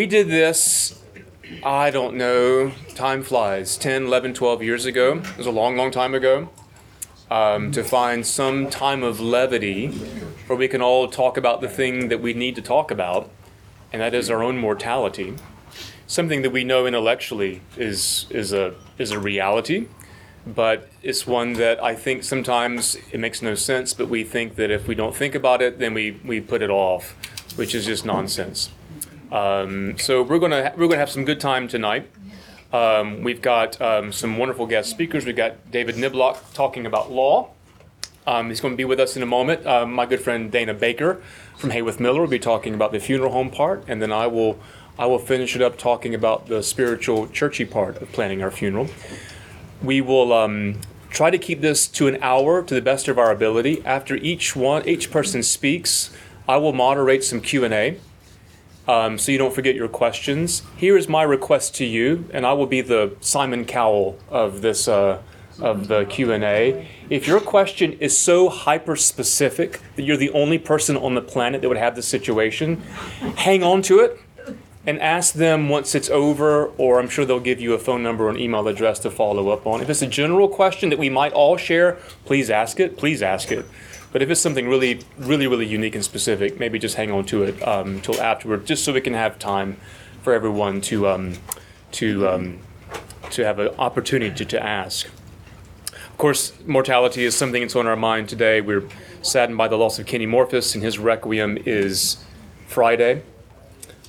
We did this, I don't know, time flies, 10, 11, 12 years ago. It was a long, long time ago. Um, to find some time of levity where we can all talk about the thing that we need to talk about, and that is our own mortality. Something that we know intellectually is, is, a, is a reality, but it's one that I think sometimes it makes no sense, but we think that if we don't think about it, then we, we put it off, which is just nonsense. Um, so we're gonna we're gonna have some good time tonight. Um, we've got um, some wonderful guest speakers. We've got David Niblock talking about law. Um, he's going to be with us in a moment. Uh, my good friend Dana Baker from Hayworth Miller will be talking about the funeral home part, and then I will I will finish it up talking about the spiritual churchy part of planning our funeral. We will um, try to keep this to an hour to the best of our ability. After each one each person speaks, I will moderate some Q and A um, so you don't forget your questions. Here is my request to you, and I will be the Simon Cowell of this uh, of the Q and A. If your question is so hyper specific that you're the only person on the planet that would have this situation, hang on to it and ask them once it's over, or I'm sure they'll give you a phone number or an email address to follow up on. If it's a general question that we might all share, please ask it. Please ask it. But if it's something really, really, really unique and specific, maybe just hang on to it um, afterward, just so we can have time for everyone to um, to um, to have an opportunity to, to ask. Of course, mortality is something that's on our mind today. We're saddened by the loss of Kenny Morphus, and his requiem is Friday.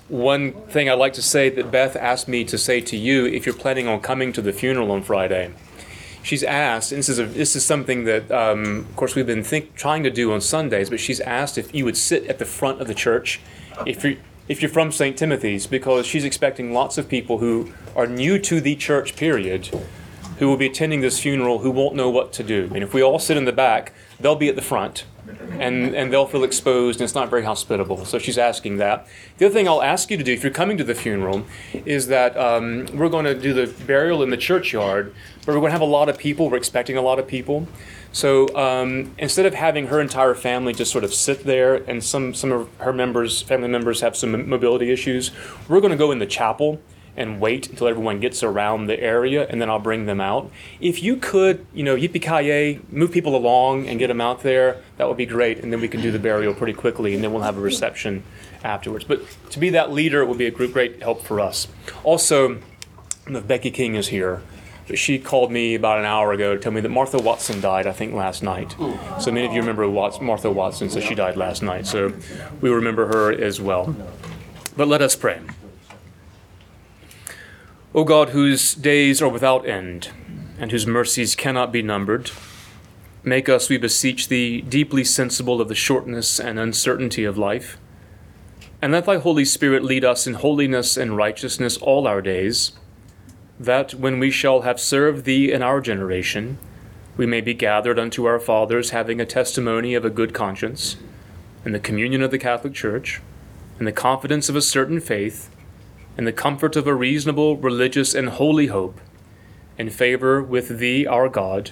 One thing I'd like to say that Beth asked me to say to you, if you're planning on coming to the funeral on Friday, she's asked, and this is a, this is something that, um, of course, we've been think, trying to do on Sundays, but she's asked if you would sit at the front of the church, if you if you're from St. Timothy's, because she's expecting lots of people who are new to the church period, who will be attending this funeral, who won't know what to do. And if we all sit in the back, they'll be at the front and, and they'll feel exposed and it's not very hospitable. So she's asking that. The other thing I'll ask you to do if you're coming to the funeral is that um, we're going to do the burial in the churchyard, but we're going to have a lot of people. We're expecting a lot of people. So um, instead of having her entire family just sort of sit there and some, some of her members, family members have some mobility issues, we're going to go in the chapel and wait until everyone gets around the area and then I'll bring them out. If you could, you know, yippee ki move people along and get them out there, that would be great. And then we can do the burial pretty quickly and then we'll have a reception afterwards. But to be that leader would be a great help for us. Also, Becky King is here. She called me about an hour ago to tell me that Martha Watson died, I think, last night. So many of you remember Martha Watson, so she died last night. So we remember her as well. But let us pray. O God, whose days are without end, and whose mercies cannot be numbered, make us, we beseech thee, deeply sensible of the shortness and uncertainty of life, and let thy Holy Spirit lead us in holiness and righteousness all our days, that when we shall have served thee in our generation, we may be gathered unto our fathers, having a testimony of a good conscience, and the communion of the Catholic Church, and the confidence of a certain faith, in the comfort of a reasonable, religious, and holy hope, in favor with Thee, our God,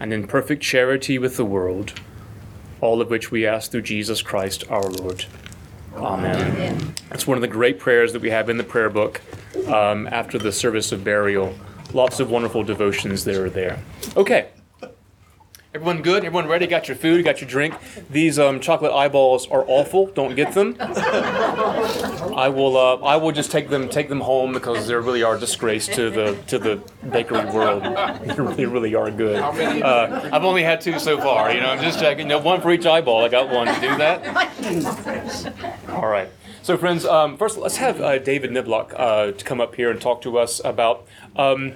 and in perfect charity with the world, all of which we ask through Jesus Christ our Lord. Amen. Amen. That's one of the great prayers that we have in the prayer book um, after the service of burial. Lots of wonderful devotions that are there. Okay. Everyone good? Everyone ready? Got your food? Got your drink? These um, chocolate eyeballs are awful. Don't get them. I will. Uh, I will just take them. Take them home because they really are a disgrace to the to the bakery world. They really, really are good. Uh, I've only had two so far. You know, I'm just checking. No, one for each eyeball. I got one to do that. All right. So, friends, um, first let's have uh, David Niblock uh, to come up here and talk to us about. Um,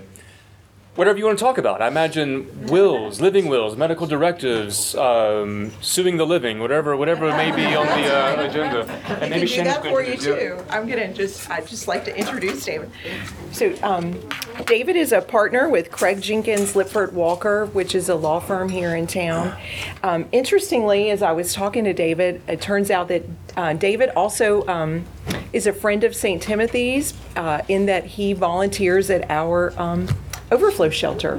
whatever you want to talk about. I imagine wills, living wills, medical directives, um, suing the living, whatever, whatever it may be on the uh, agenda. And maybe can do that for you too. I'm gonna just, I'd just like to introduce David. So, um, David is a partner with Craig Jenkins Liipfert Walker, which is a law firm here in town. Um, interestingly, as I was talking to David, it turns out that uh, David also um, is a friend of St. Timothy's uh, in that he volunteers at our um, overflow shelter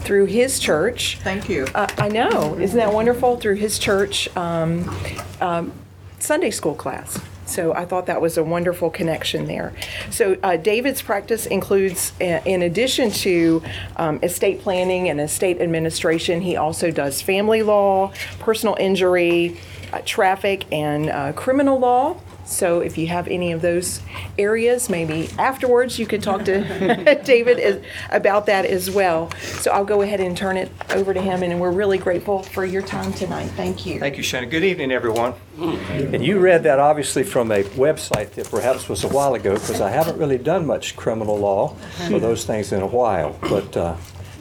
through his church. Thank you. Uh, I know, isn't that wonderful? Through his church um, um, Sunday school class. So I thought that was a wonderful connection there. So uh, David's practice includes, uh, in addition to um, estate planning and estate administration, he also does family law, personal injury, uh, traffic, and uh, criminal law. So if you have any of those areas, maybe afterwards you could talk to David as- about that as well. So I'll go ahead and turn it over to him, and we're really grateful for your time tonight. Thank you. Thank you, Shannon. Good evening, everyone. And you read that obviously from a website that perhaps was a while ago, because I haven't really done much criminal law or those things in a while. But uh,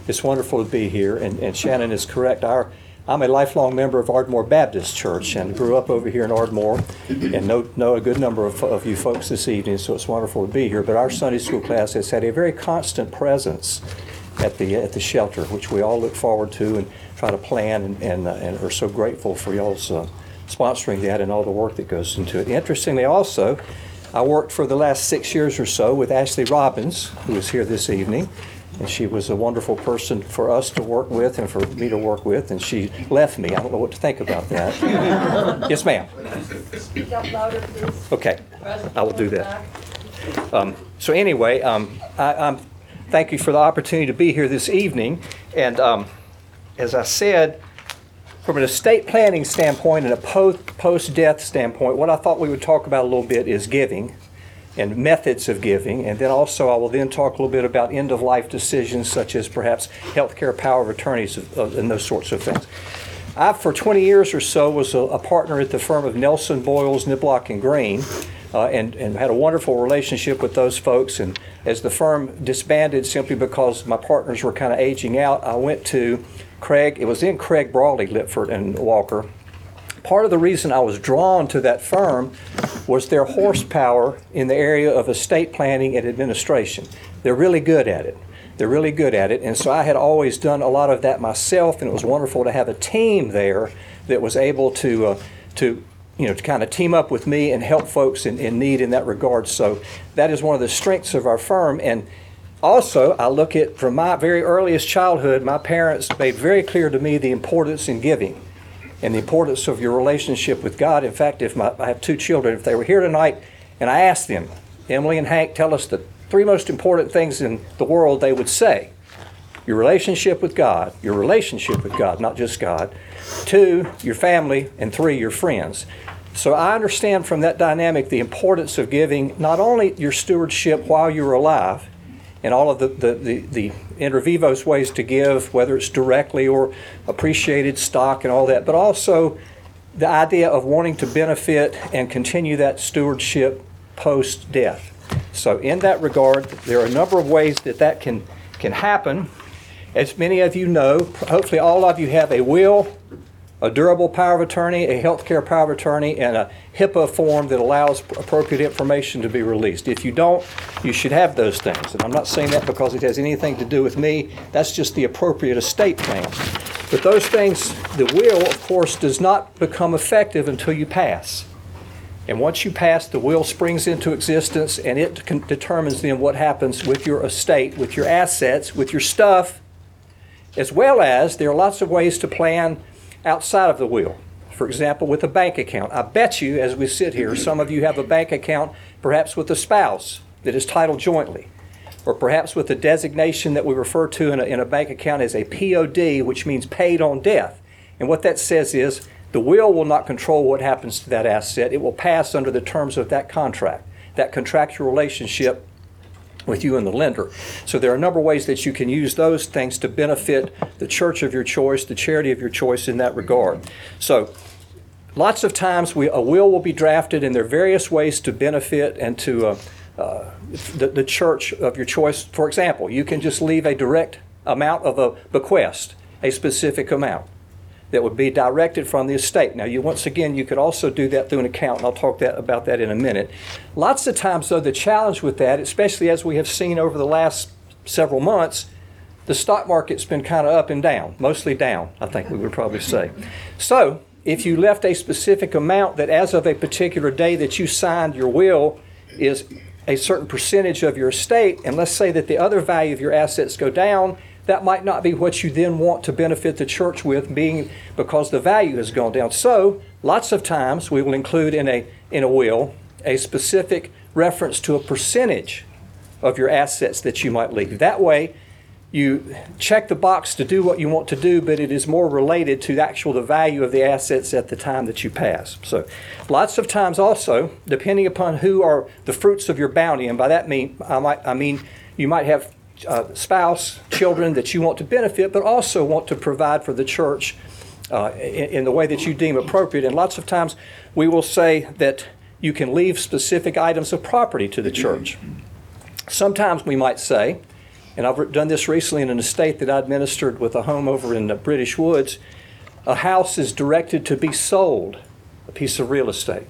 it's wonderful to be here, and and Shannon is correct. Our, I'm a lifelong member of Ardmore Baptist Church and grew up over here in Ardmore and know, know a good number of, of you folks this evening, so it's wonderful to be here. But our Sunday school class has had a very constant presence at the, at the shelter, which we all look forward to and try to plan and, and, uh, and are so grateful for y'all's uh, sponsoring that and all the work that goes into it. Interestingly, also, I worked for the last six years or so with Ashley Robbins, who is here this evening. And she was a wonderful person for us to work with and for me to work with, and she left me. I don't know what to think about that. yes, ma'am. Speak up louder, please. Okay, I will do that. Um, So anyway, um, I, I'm, thank you for the opportunity to be here this evening. And um, as I said, from an estate planning standpoint and a po- post-death standpoint, what I thought we would talk about a little bit is giving and methods of giving. And then also I will then talk a little bit about end-of-life decisions such as perhaps healthcare power of attorneys and those sorts of things. I, for 20 years or so, was a, a partner at the firm of Nelson, Boyles, Niblock, and Green, uh, and, and had a wonderful relationship with those folks. And as the firm disbanded simply because my partners were kind of aging out, I went to Craig, it was in Craig Brawley, Liipfert, and Walker. Part of the reason I was drawn to that firm was their horsepower in the area of estate planning and administration. They're really good at it. They're really good at it. And so I had always done a lot of that myself, and it was wonderful to have a team there that was able to, uh, to you know, to kind of team up with me and help folks in, in need in that regard. So that is one of the strengths of our firm. And also, I look at from my very earliest childhood, my parents made very clear to me the importance in giving and the importance of your relationship with God. In fact, if my, I have two children, if they were here tonight and I asked them, Emily and Hank, tell us the three most important things in the world, they would say your relationship with God, your relationship with God, not just God, two, your family, and three, your friends. So I understand from that dynamic the importance of giving not only your stewardship while you're alive, and all of the, the, the, the inter vivos ways to give, whether it's directly or appreciated stock and all that, but also the idea of wanting to benefit and continue that stewardship post death. So, in that regard, there are a number of ways that that can, can happen. As many of you know, hopefully all of you have a will, a durable power of attorney, a healthcare power of attorney, and a HIPAA form that allows appropriate information to be released. If you don't, you should have those things. And I'm not saying that because it has anything to do with me. That's just the appropriate estate plan. But those things, the will, of course, does not become effective until you pass. And once you pass, the will springs into existence and it determines then what happens with your estate, with your assets, with your stuff, as well as there are lots of ways to plan outside of the will. For example, with a bank account. I bet you, as we sit here, some of you have a bank account perhaps with a spouse that is titled jointly, or perhaps with a designation that we refer to in a, in a bank account as a POD, which means paid on death. And what that says is the will will not control what happens to that asset, it will pass under the terms of that contract, that contractual relationship with you and the lender. So there are a number of ways that you can use those things to benefit the church of your choice, the charity of your choice in that regard. So lots of times we, a will will be drafted, and there are various ways to benefit and to uh, uh, the, the church of your choice. For example, you can just leave a direct amount of a bequest, a specific amount that would be directed from the estate. Now, you once again, you could also do that through an account, and I'll talk that about that in a minute. Lots of times, though, the challenge with that, especially as we have seen over the last several months, the stock market's been kind of up and down, mostly down, I think we would probably say. So, if you left a specific amount that, as of a particular day that you signed your will, is a certain percentage of your estate, and let's say that the other value of your assets go down, that might not be what you then want to benefit the church with, being because the value has gone down. So, lots of times we will include in a in a will a specific reference to a percentage of your assets that you might leave. That way, you check the box to do what you want to do, but it is more related to the actual the value of the assets at the time that you pass. So, lots of times also, depending upon who are the fruits of your bounty, and by that mean I might I mean you might have uh, spouse, children that you want to benefit, but also want to provide for the church uh, in, in the way that you deem appropriate. And lots of times, we will say that you can leave specific items of property to the church. Sometimes we might say, and I've done this recently in an estate that I administered with a home over in the British Woods. A house is directed to be sold, a piece of real estate.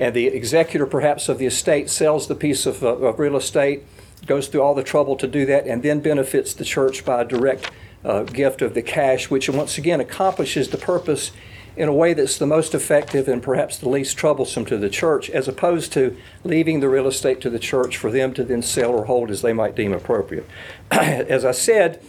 And the executor, perhaps, of the estate sells the piece of, uh, of real estate, goes through all the trouble to do that, and then benefits the church by a direct uh, gift of the cash, which once again accomplishes the purpose in a way that's the most effective and perhaps the least troublesome to the church, as opposed to leaving the real estate to the church for them to then sell or hold as they might deem appropriate. as I said,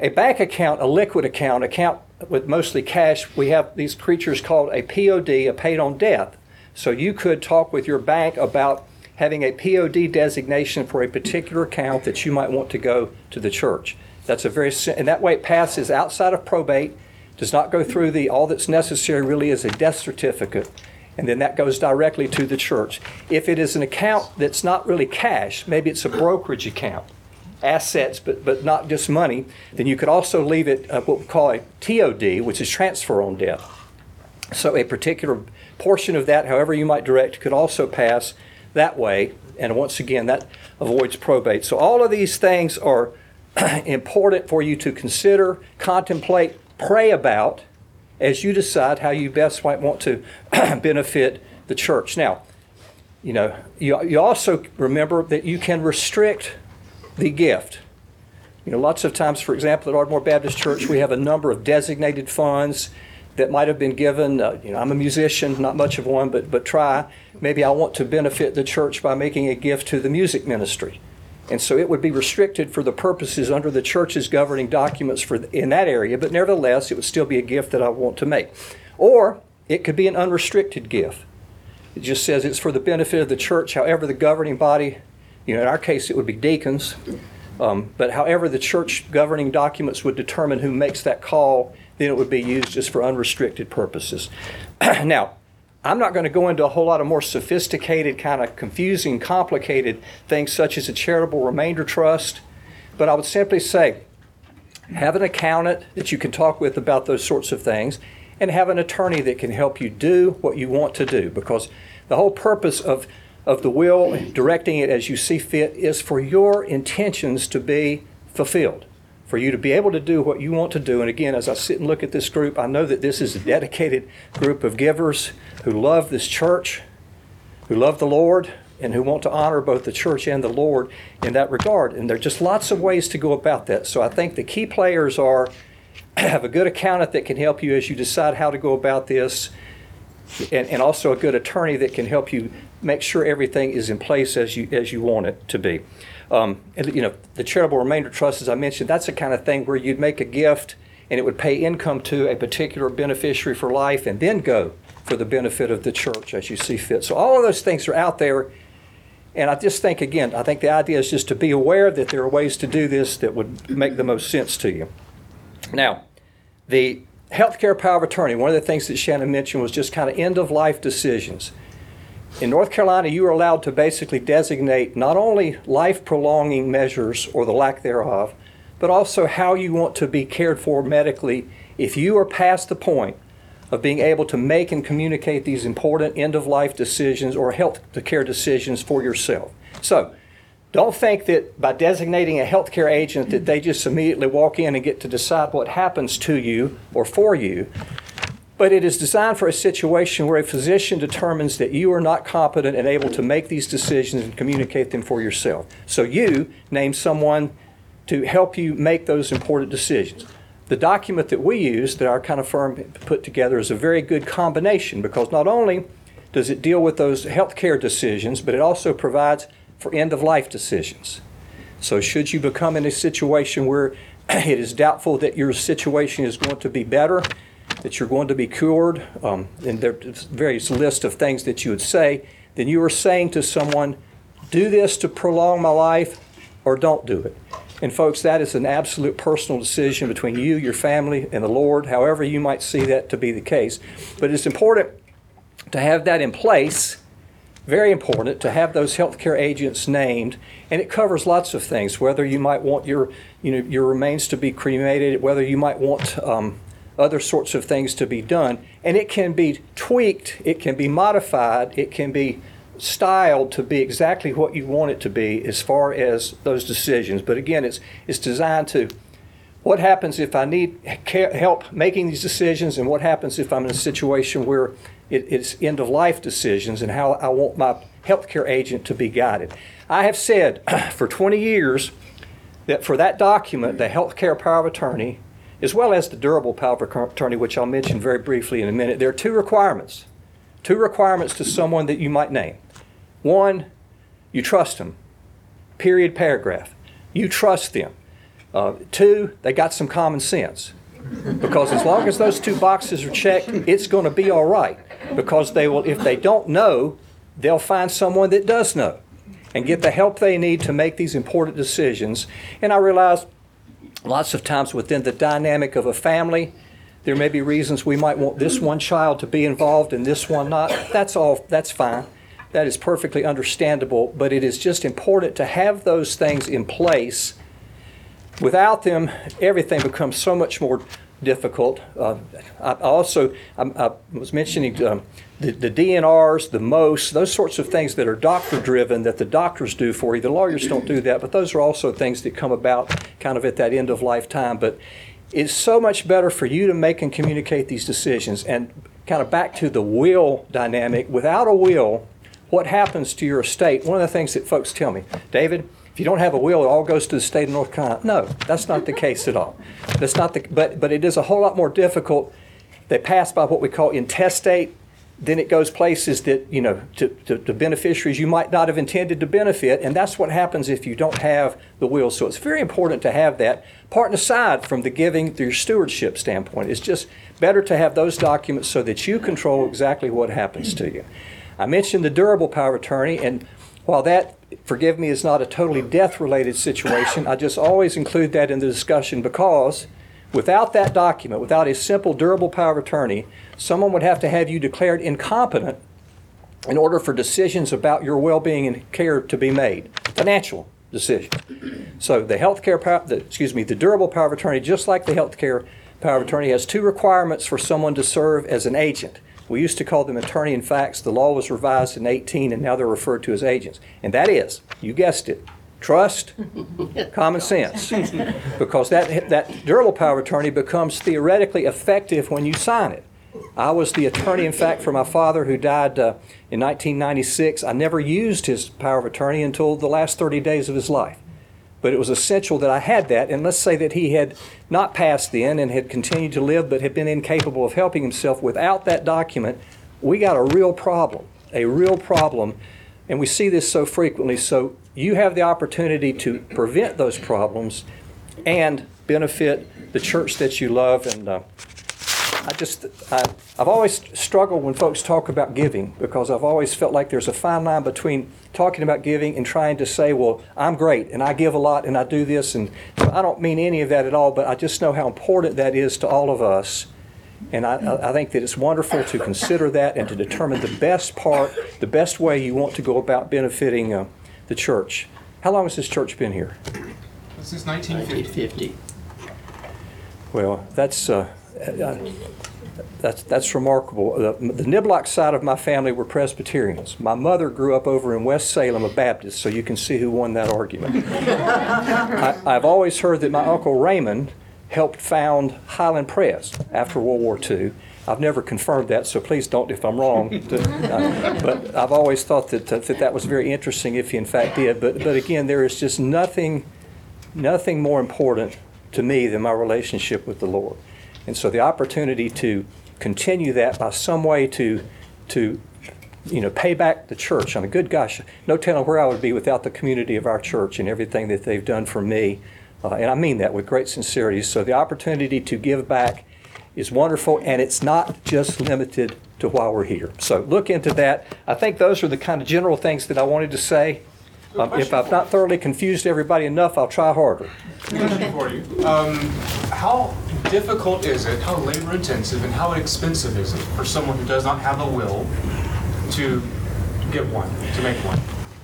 a bank account, a liquid account, account with mostly cash, we have these creatures called a POD, a paid on death. So you could talk with your bank about having a POD designation for a particular account that you might want to go to the church. That's a very, and that way it passes outside of probate, does not go through the, all that's necessary really is a death certificate, and then that goes directly to the church. If it is an account that's not really cash, maybe it's a brokerage account, assets, but, but not just money, then you could also leave it uh, what we call a TOD, which is transfer on death. So a particular portion of that, however you might direct, could also pass that way. And once again, that avoids probate. So all of these things are important for you to consider, contemplate, pray about as you decide how you best might want to benefit the church. Now, you know, you, you also remember that you can restrict the gift. You know, lots of times, for example, at Ardmore Baptist Church, we have a number of designated funds that might have been given. Uh, you know, I'm a musician, not much of one, but but try. Maybe I want to benefit the church by making a gift to the music ministry, and so it would be restricted for the purposes under the church's governing documents for in that area. But nevertheless, it would still be a gift that I want to make, or it could be an unrestricted gift. It just says it's for the benefit of the church. However, the governing body, you know, in our case, it would be deacons. Um, but however the church governing documents would determine who makes that call, then it would be used just for unrestricted purposes. now, I'm not going to go into a whole lot of more sophisticated, kind of confusing, complicated things such as a charitable remainder trust, but I would simply say have an accountant that you can talk with about those sorts of things, and have an attorney that can help you do what you want to do because the whole purpose of of the will, directing it as you see fit, is for your intentions to be fulfilled, for you to be able to do what you want to do. And again, as I sit and look at this group, I know that this is a dedicated group of givers who love this church, who love the Lord, and who want to honor both the church and the Lord in that regard. And there are just lots of ways to go about that. So I think the key players are have a good accountant that can help you as you decide how to go about this and, and also a good attorney that can help you make sure everything is in place as you as you want it to be. Um, and, you know, the charitable remainder trust, as I mentioned, that's the kind of thing where you'd make a gift and it would pay income to a particular beneficiary for life and then go for the benefit of the church as you see fit. So all of those things are out there. And I just think, again, I think the idea is just to be aware that there are ways to do this that would make the most sense to you. Now, the healthcare power of attorney, one of the things that Shannon mentioned was just kind of end of life decisions. In North Carolina, you are allowed to basically designate not only life prolonging measures or the lack thereof, but also how you want to be cared for medically if you are past the point of being able to make and communicate these important end of life decisions or health care decisions for yourself. So, don't think that by designating a healthcare agent that they just immediately walk in and get to decide what happens to you or for you. But it is designed for a situation where a physician determines that you are not competent and able to make these decisions and communicate them for yourself. So you name someone to help you make those important decisions. The document that we use, that our kind of firm put together, is a very good combination because not only does it deal with those healthcare decisions, but it also provides for end of life decisions. So, should you become in a situation where it is doubtful that your situation is going to be better, that you're going to be cured, um, and there's various list of things that you would say, then you are saying to someone, do this to prolong my life or don't do it. And folks, that is an absolute personal decision between you, your family, and the Lord, however you might see that to be the case. But it's important to have that in place, very important to have those healthcare agents named, and it covers lots of things. Whether you might want your, you know, your remains to be cremated, whether you might want um, other sorts of things to be done, and it can be tweaked, it can be modified, it can be styled to be exactly what you want it to be as far as those decisions. But again, it's it's designed to what happens if I need help making these decisions, and what happens if I'm in a situation where it, it's end of life decisions, and how I want my healthcare agent to be guided. I have said for 20 years that for that document, the healthcare power of attorney, as well as the durable power of attorney, which I'll mention very briefly in a minute, there are two requirements. Two requirements to someone that you might name. One, you trust them. Period, paragraph. You trust them. Uh, two, they got some common sense. Because as long as those two boxes are checked, it's going to be all right. Because they will, if they don't know, they'll find someone that does know and get the help they need to make these important decisions. And I realize lots of times within the dynamic of a family, there may be reasons we might want this one child to be involved and this one not. That's all, that's fine. That is perfectly understandable, but it is just important to have those things in place. Without them, everything becomes so much more difficult. Uh, I also, I, I was mentioning um, the, the DNRs, the MOST, those sorts of things that are doctor driven that the doctors do for you. The lawyers don't do that, but those are also things that come about kind of at that end of life time. But it's so much better for you to make and communicate these decisions. And kind of back to the will dynamic, without a will, what happens to your estate? One of the things that folks tell me, David, if you don't have a will, it all goes to the state of North Carolina. No, that's not the case at all. That's not the, but, but it is a whole lot more difficult. They pass by what we call intestate. Then it goes places that, you know, to, to, to beneficiaries you might not have intended to benefit. And that's what happens if you don't have the will. So it's very important to have that. Part and aside from the giving, through stewardship standpoint, it's just better to have those documents so that you control exactly what happens to you. I mentioned the durable power of attorney, and while that, forgive me, is not a totally death related situation, I just always include that in the discussion because without that document, without a simple durable power of attorney, someone would have to have you declared incompetent in order for decisions about your well being and care to be made, financial decisions. So the healthcare power, the, excuse me, the durable power of attorney, just like the healthcare power of attorney, has two requirements for someone to serve as an agent. We used to call them attorney in facts. The law was revised in 18, and now they're referred to as agents. And that is, you guessed it, trust, common sense. Because that, that durable power of attorney becomes theoretically effective when you sign it. I was the attorney, in fact, for my father who died uh, in 1996. I never used his power of attorney until the last 30 days of his life. But it was essential that I had that. And let's say that he had not passed then and had continued to live but had been incapable of helping himself without that document, we got a real problem, a real problem. And we see this so frequently. So you have the opportunity to prevent those problems and benefit the church that you love. And uh, I just, I, I've always struggled when folks talk about giving because I've always felt like there's a fine line between talking about giving and trying to say, well, I'm great and I give a lot and I do this. And so I don't mean any of that at all, but I just know how important that is to all of us. And I, I think that it's wonderful to consider that and to determine the best part, the best way you want to go about benefiting uh, the church. How long has this church been here? Since 1950. 1950. Well, that's, uh, uh, that's, that's remarkable. The, the Niblock side of my family were Presbyterians. My mother grew up over in West Salem, a Baptist, so you can see who won that argument. I, I've always heard that my Uncle Raymond helped found Highland Press after World War II. I've never confirmed that, so please don't if I'm wrong. uh, but I've always thought that, that that was very interesting if he in fact did. But, but again, there is just nothing nothing more important to me than my relationship with the Lord. And so the opportunity to continue that by some way to, to you know, pay back the church. I mean, good gosh, no telling where I would be without the community of our church and everything that they've done for me. Uh, and I mean that with great sincerity. So the opportunity to give back is wonderful, and it's not just limited to while we're here. So look into that. I think those are the kind of general things that I wanted to say. Um, If I've not thoroughly confused everybody enough, I'll try harder. Question for you. Um, how difficult is it, how labor intensive, and how expensive is it for someone who does not have a will to get one, to make one?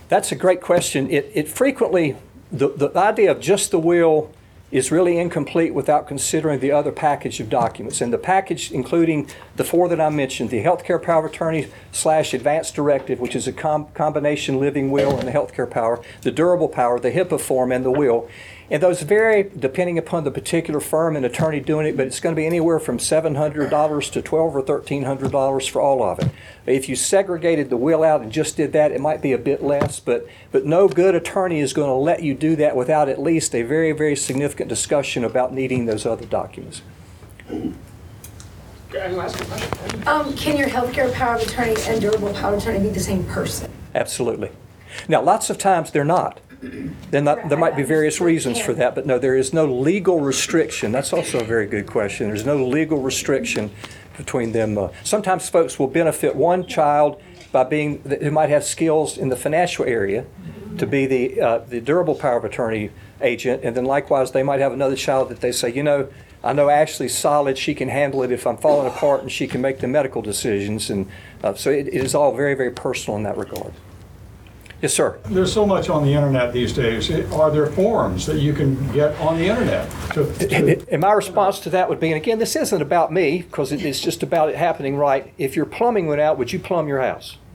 That's a great question. It, it frequently, the, the idea of just the will is really incomplete without considering the other package of documents. And the package, including the four that I mentioned, the healthcare power of attorney slash advanced directive, which is a com- combination living will and the healthcare power, the durable power, the HIPAA form, and the will. And those vary depending upon the particular firm and attorney doing it, but it's going to be anywhere from $700 to 12 or $1,300 for all of it. If you segregated the will out and just did that, it might be a bit less, but, but no good attorney is going to let you do that without at least a very, very significant discussion about needing those other documents. Um, can your healthcare power of attorney and durable power of attorney be the same person? Absolutely. Now, lots of times they're not. Then that, there might be various reasons for that, but no, there is no legal restriction. That's also a very good question. There's no legal restriction between them. Uh, Sometimes folks will benefit one child by being, who might have skills in the financial area to be the, uh, the durable power of attorney agent, and then likewise, they might have another child that they say, you know, I know Ashley's solid, she can handle it if I'm falling apart, and she can make the medical decisions, and uh, so it it is all very, very personal in that regard. Yes, sir. There's so much on the internet these days. Are there forums that you can get on the internet? to- to- And my response to that would be, and again, this isn't about me, because it is just about it happening right. If your plumbing went out, would you plumb your house?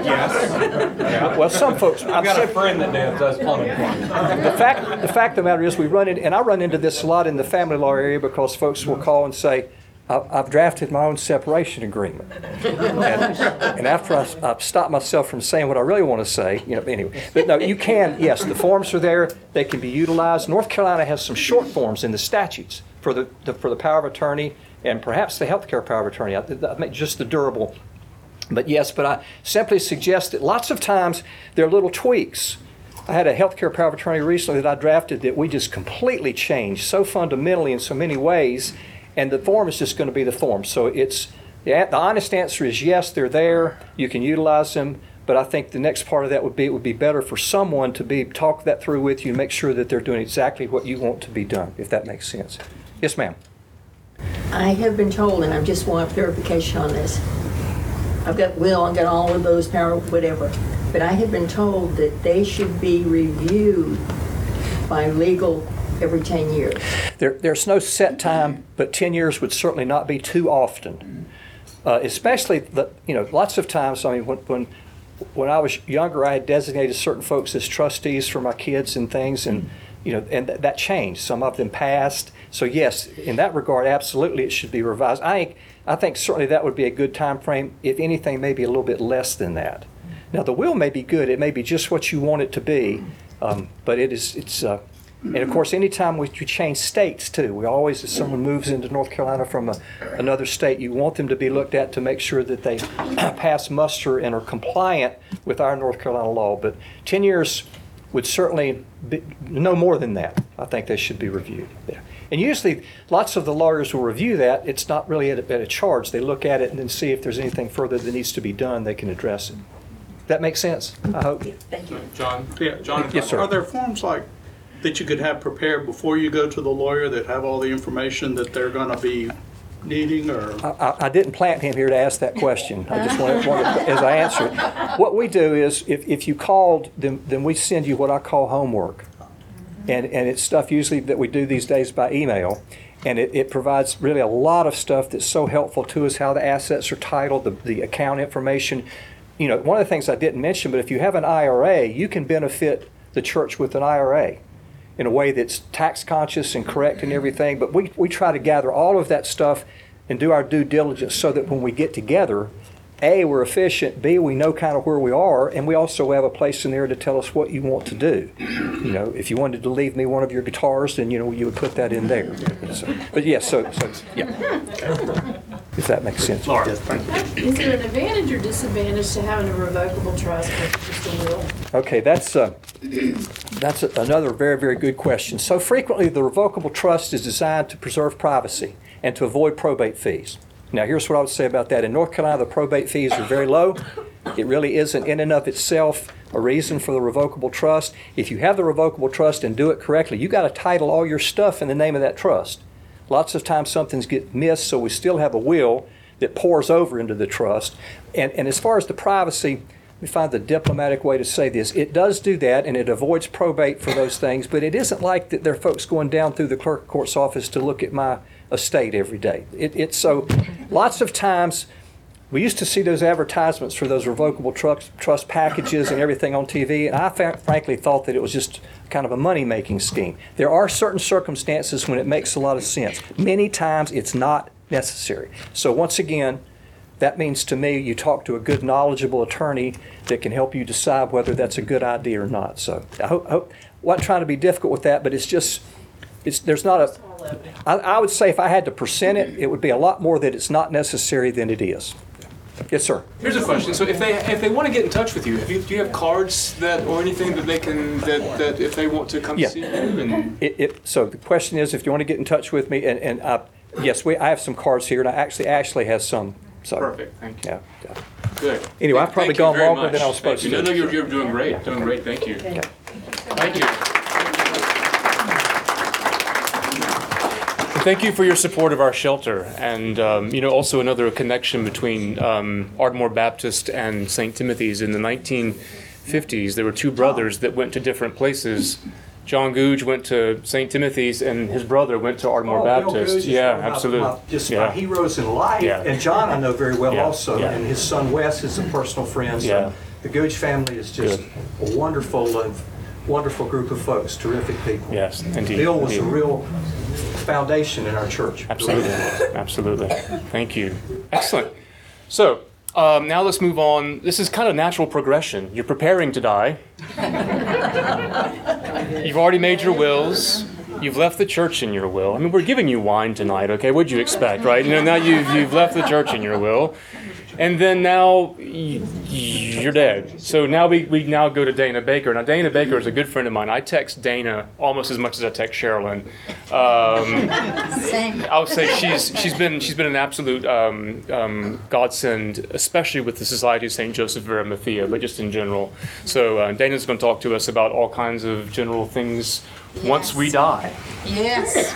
Yes. Well, some folks. I've got a friend that does plumbing. The fact, the fact of the matter is, we run into, and I run into this a lot in the family law area, because folks will call and say, "I- I've drafted my own separation agreement. And and after I- I've stopped myself from saying what I really want to say, you know, anyway. But no, you can, yes, the forms are there, they can be utilized. North Carolina has some short forms in the statutes for the, the- for the power of attorney and perhaps the healthcare power of attorney, I- I mean, just the durable. But yes, but I simply suggest that lots of times there are little tweaks. I had a healthcare power of attorney recently that I drafted that we just completely changed so fundamentally in so many ways, and the form is just going to be the form. So it's the, the honest answer is yes, they're there. You can utilize them, but I think the next part of that would be it would be better for someone to be talk that through with you make sure that they're doing exactly what you want to be done, if that makes sense. Yes, ma'am. I have been told, and I just want verification on this. I've got will, I've got all of those power, whatever. But I have been told that they should be reviewed by legal every 10 years. There, there's no set time, but 10 years would certainly not be too often. Uh, especially, the, you know, lots of times, I mean, when, when, when I was younger, I had designated certain folks as trustees for my kids and things, and, you know, and th- that changed. Some of them passed. So yes, in that regard, absolutely, it should be revised. I think, I think certainly that would be a good time frame. If anything, maybe a little bit less than that. Now, the will may be good. It may be just what you want it to be, um, but it is, it's, uh, and of course, anytime we, you change states too, we always, if someone moves into North Carolina from a, another state, you want them to be looked at to make sure that they pass muster and are compliant with our North Carolina law. But 10 years would certainly be, no more than that. I think they should be reviewed. Yeah. And usually, lots of the lawyers will review that. It's not really at a, at a charge. They look at it and then see if there's anything further that needs to be done, they can address it. That makes sense, I hope. Yeah, Thank you. John? Yeah, John? Yes, sir. Are there forms like, that you could have prepared before you go to the lawyer that have all the information that they're gonna be needing, or? I, I- I didn't plant him here to ask that question. I just wanted, wanted, as I answer it. What we do is, if, if you called, then, then we send you what I call homework. And, and it's stuff usually that we do these days by email. And it, it provides really a lot of stuff that's so helpful to us, how the assets are titled, the, the account information. You know, one of the things I didn't mention, but if you have an IRA, you can benefit the church with an IRA in a way that's tax conscious and correct and everything. But we, we try to gather all of that stuff and do our due diligence so that when we get together, A, we're efficient, B, we know kind of where we are, and we also have a place in there to tell us what you want to do. You know, if you wanted to leave me one of your guitars, then, you know, you would put that in there. So, but yes, so, so, yeah. If that makes sense. Laura? Is there an advantage or disadvantage to having a revocable trust versus just a will? Okay, that's, uh, That's a- another very, very good question. So frequently, the revocable trust is designed to preserve privacy and to avoid probate fees. Now, here's what I would say about that. In North Carolina, the probate fees are very low. It really isn't in and of itself a reason for the revocable trust. If you have the revocable trust and do it correctly, you got to title all your stuff in the name of that trust. Lots of times something's get missed, so we still have a will that pours over into the trust. And, and as far as the privacy, me find the diplomatic way to say this. It does do that, and it avoids probate for those things, but it isn't like that there are folks going down through the clerk of court's office to look at my estate every day. It, it's so, lots of times, we used to see those advertisements for those revocable trust, trust packages and everything on TV, and I frankly thought that it was just kind of a money-making scheme. There are certain circumstances when it makes a lot of sense. Many times, it's not necessary. So once again, that means to me, you talk to a good, knowledgeable attorney that can help you decide whether that's a good idea or not. So I hope, hope wasn't trying to be difficult with that, but it's just, it's, there's not a, I, I would say if I had to percent it, it would be a lot more that it's not necessary than it is. Yes, sir. Here's a question. So if they if they want to get in touch with you, have you do you have cards that or anything that they can that, that if they want to come Yeah. see you and It, it, so the question is, if you want to get in touch with me, and, and uh, yes, we, I have some cards here, and I actually, Ashley has some. So, perfect. Thank you. Yeah. yeah. Good. Anyway, I've probably Thank gone longer much. than I was supposed to. No, no, you're, you're doing great. Doing great. Thank you. Thank you. Thank you for your support of our shelter, and um, you know also another connection between um, Ardmore Baptist and St. Timothy's in the 1950s. There were two brothers that went to different places. John Googe went to St. Timothy's, and his brother went to Ardmore Oh, Baptist. is Yeah, my- absolutely. my- Just yeah. my heroes in life. Yeah. And John I know very well Yeah, also, yeah. and his son Wes is a personal friend. So Yeah. The Googe family is just a wonderful, uh, wonderful group of folks, terrific people. Yes, indeed. Bill was a real foundation in our church. Absolutely, absolutely. Thank you. Excellent. So um, now let's move on. This is kind of natural progression. You're preparing to die. You've already made your wills. You've left the church in your will. I mean, we're giving you wine tonight, okay? What'd you expect, right? You know, now you've, you've left the church in your will. And then now you're dead. So now we, we now go to Dana Baker. Now, Dana Baker is a good friend of mine. I text Dana almost as much as I text Sherilyn. Um, I'll say she's she's been she's been an absolute um, um, godsend, especially with the Society of Saint Joseph of Arimathea, but just in general. So uh, Dana's going to talk to us about all kinds of general things once we die. Yes.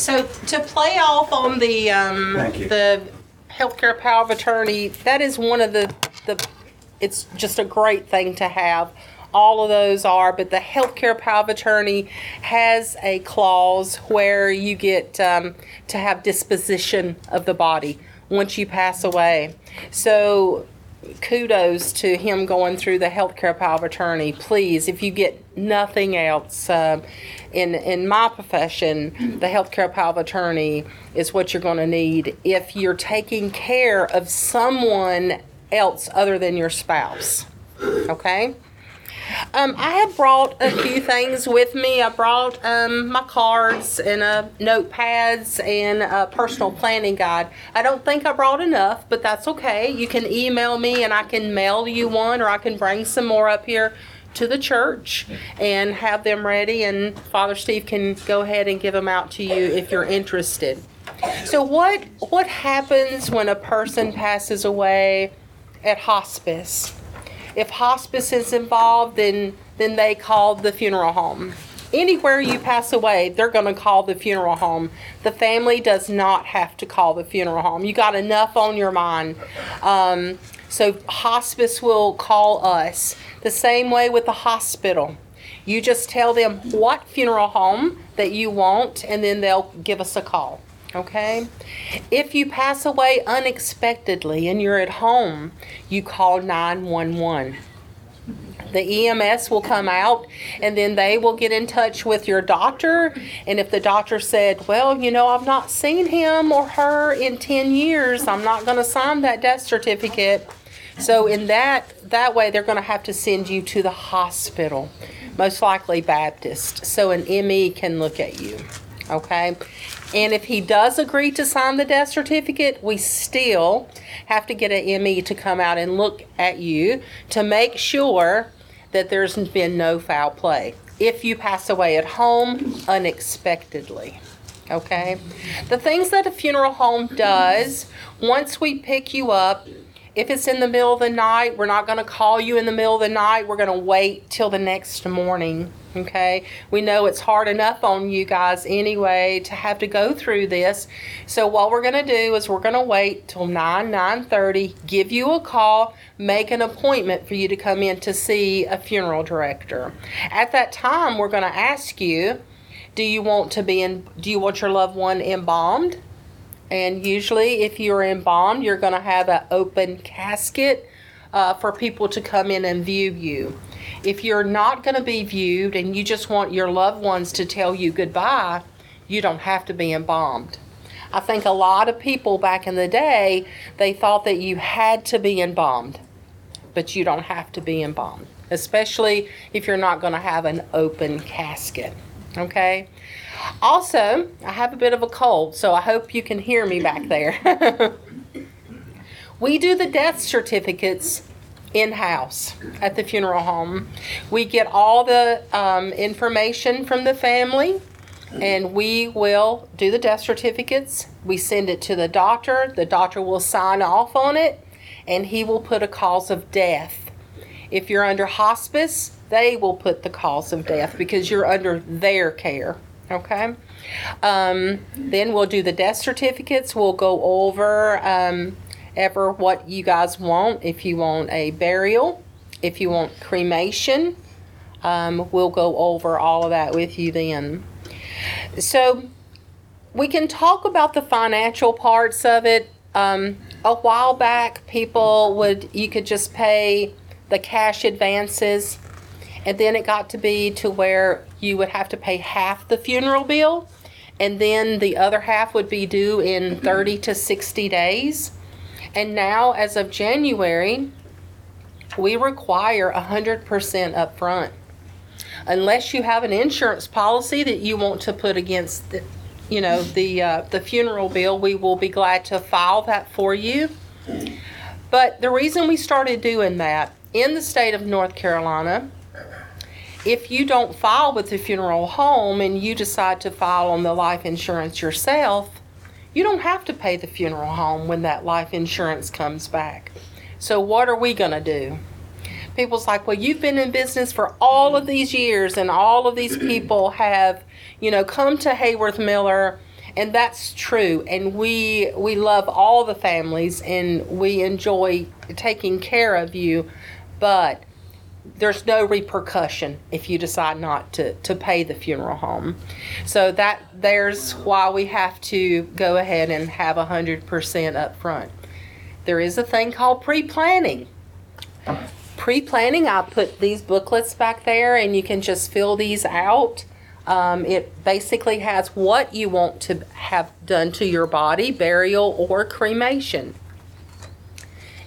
So to play off on the, um, Thank you. the healthcare power of attorney, that is one of the, the, it's just a great thing to have. All of those are, but the healthcare power of attorney has a clause where you get, um, to have disposition of the body once you pass away. So kudos to him going through the healthcare power of attorney. Please, if you get nothing else, um, in in my profession, the healthcare power of attorney is what you're going to need if you're taking care of someone else other than your spouse. Okay. Um, I have brought a few things with me. I brought um, my cards and uh, notepads and a personal planning guide. I don't think I brought enough, but that's okay. You can email me and I can mail you one, or I can bring some more up here to the church and have them ready. And Father Steve can go ahead and give them out to you if you're interested. So, what what happens when a person passes away at hospice? If hospice is involved, then then they call the funeral home. Anywhere you pass away, they're going to call the funeral home. The family does not have to call the funeral home. You got enough on your mind. Um, so hospice will call us. The same way with the hospital. You just tell them what funeral home that you want, and then they'll give us a call. Okay? If you pass away unexpectedly and you're at home, you call 911. The EMS will come out and then they will get in touch with your doctor. And if the doctor said, Well, you know, I've not seen him or her in 10 years, I'm not going to sign that death certificate. So, in that, that way, they're going to have to send you to the hospital, most likely Baptist, so an ME can look at you. Okay? And if he does agree to sign the death certificate, we still have to get an ME to come out and look at you to make sure that there's been no foul play. If you pass away at home unexpectedly, okay? The things that a funeral home does, once we pick you up, if it's in the middle of the night, we're not going to call you in the middle of the night. We're going to wait till the next morning. Okay. We know it's hard enough on you guys anyway to have to go through this. So what we're going to do is we're going to wait till 9, 9.30, give you a call, make an appointment for you to come in to see a funeral director. At that time, we're going to ask you, do you want to be in, do you want your loved one embalmed? And usually, if you're embalmed, you're going to have an open casket uh, for people to come in and view you. If you're not going to be viewed and you just want your loved ones to tell you goodbye, you don't have to be embalmed. I think a lot of people back in the day, they thought that you had to be embalmed, but you don't have to be embalmed, especially if you're not going to have an open casket. Okay? Also, I have a bit of a cold, so I hope you can hear me back there. we do the death certificates in house at the funeral home. We get all the um, information from the family and we will do the death certificates. We send it to the doctor. The doctor will sign off on it and he will put a cause of death. If you're under hospice, they will put the cause of death because you're under their care. Okay. Um, then we'll do the death certificates. We'll go over um, ever what you guys want. If you want a burial, if you want cremation, um, we'll go over all of that with you then. So we can talk about the financial parts of it. Um, a while back, people would you could just pay the cash advances, and then it got to be to where you would have to pay half the funeral bill, and then the other half would be due in 30 to 60 days. And now, as of January, we require 100% upfront. Unless you have an insurance policy that you want to put against the, you know, the uh, the funeral bill, we will be glad to file that for you. But the reason we started doing that in the state of North Carolina, if you don't file with the funeral home and you decide to file on the life insurance yourself, you don't have to pay the funeral home when that life insurance comes back. So, what are we going to do? People's like, well, you've been in business for all of these years, and all of these people have, you know, come to Hayworth Miller, and that's true. And we we love all the families, and we enjoy taking care of you, but there's no repercussion if you decide not to, to pay the funeral home. So that there's why we have to go ahead and have a hundred percent up front. There is a thing called pre-planning. Pre-planning, I put these booklets back there and you can just fill these out. Um, it basically has what you want to have done to your body, burial or cremation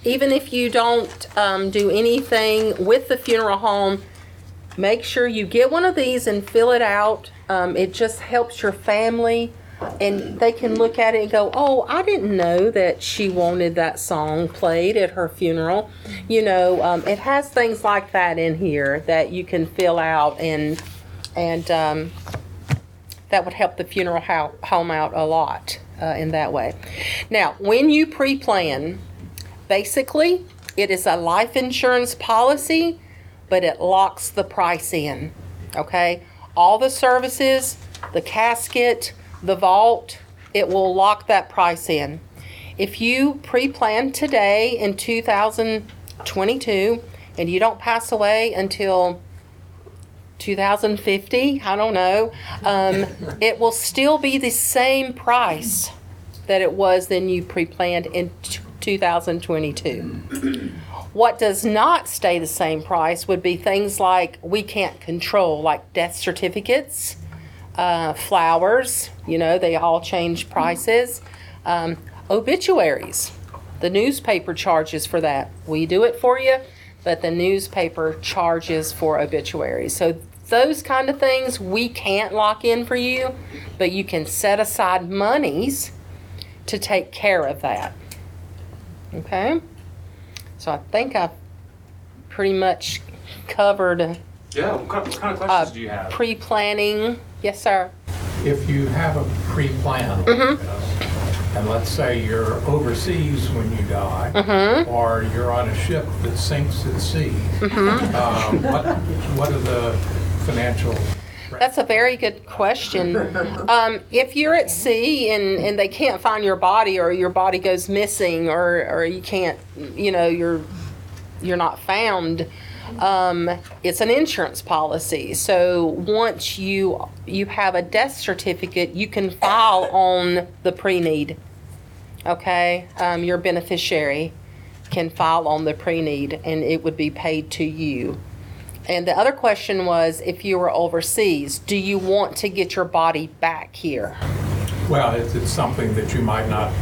even if you don't um, do anything with the funeral home, make sure you get one of these and fill it out. Um, it just helps your family, and they can look at it and go, "Oh, I didn't know that she wanted that song played at her funeral." You know, um, it has things like that in here that you can fill out, and and um, that would help the funeral ho- home out a lot uh, in that way. Now, when you pre-plan Basically, it is a life insurance policy, but it locks the price in. Okay? All the services, the casket, the vault, it will lock that price in. If you pre plan today in 2022 and you don't pass away until 2050, I don't know, um, it will still be the same price that it was then you pre planned in 2022. What does not stay the same price would be things like we can't control, like death certificates, uh, flowers, you know, they all change prices. Um, obituaries, the newspaper charges for that. We do it for you, but the newspaper charges for obituaries. So those kind of things we can't lock in for you, but you can set aside monies to take care of that. Okay? So I think I've pretty much covered Yeah. What kind, what kind of uh, questions do you have? pre-planning. Yes, sir. If you have a pre-plan, and let's say you're overseas when you die, or you're on a ship that sinks at sea, um, what, what are the financial? That's a very good question. Um, if you're at sea and, and they can't find your body or your body goes missing or, or you can't, you know, you're, you're not found, um, it's an insurance policy. So once you, you have a death certificate, you can file on the pre-need. Okay? Um, your beneficiary can file on the pre-need and it would be paid to you. And the other question was, if you were overseas, do you want to get your body back here? Well, it's, it's something that you might not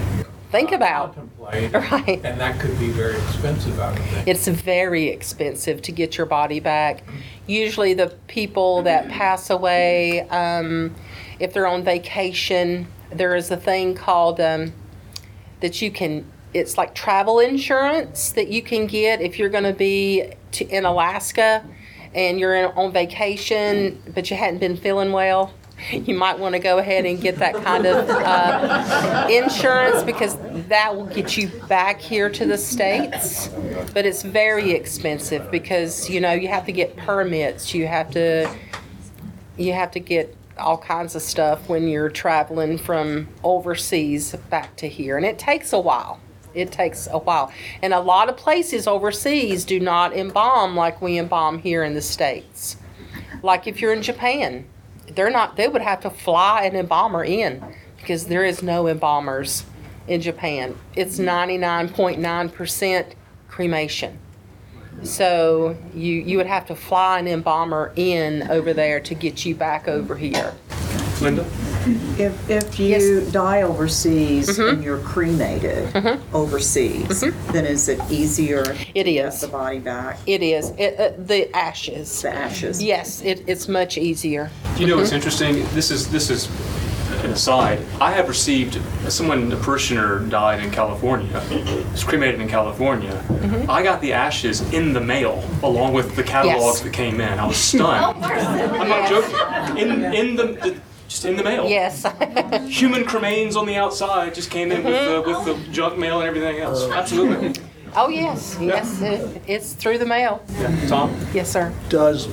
Think about. contemplate. Right. And that could be very expensive, I would think. It's very expensive to get your body back. Usually, the people that pass away, um, if they're on vacation, there is a thing called um, that you can. It's like travel insurance that you can get if you're going to be in Alaska and you're on vacation, but you hadn't been feeling well. You might want to go ahead and get that kind of uh, insurance because that will get you back here to the States. But it's very expensive because, you know, you have to get permits, you have to, you have to get all kinds of stuff when you're traveling from overseas back to here. And it takes a while. It takes a while. And a lot of places overseas do not embalm like we embalm here in the States. Like if you're in Japan, they're not, they would have to fly an embalmer in because there is no embalmers in Japan. It's 99.9% cremation. So you, you would have to fly an embalmer in over there to get you back over here. Linda. If, if Yes. you die overseas and mm-hmm. you're cremated mm-hmm. overseas, mm-hmm. then is it easier to get is. the body back, It is, it, uh, the ashes. the ashes? Yes, it, it's much easier. Do you know what's interesting? This is this is an aside. I have received someone, a parishioner died in California, was cremated in California. I got the ashes in the mail along with the catalogs Yes. that came in. I was stunned. Oh, I'm not joking. In in the, the just in the mail. Yes. Human cremains on the outside just came in with the with the junk mail and everything else. Uh, Absolutely. Oh, yes, yes, it, it's through the mail. Yeah. Tom. Yes, sir. Does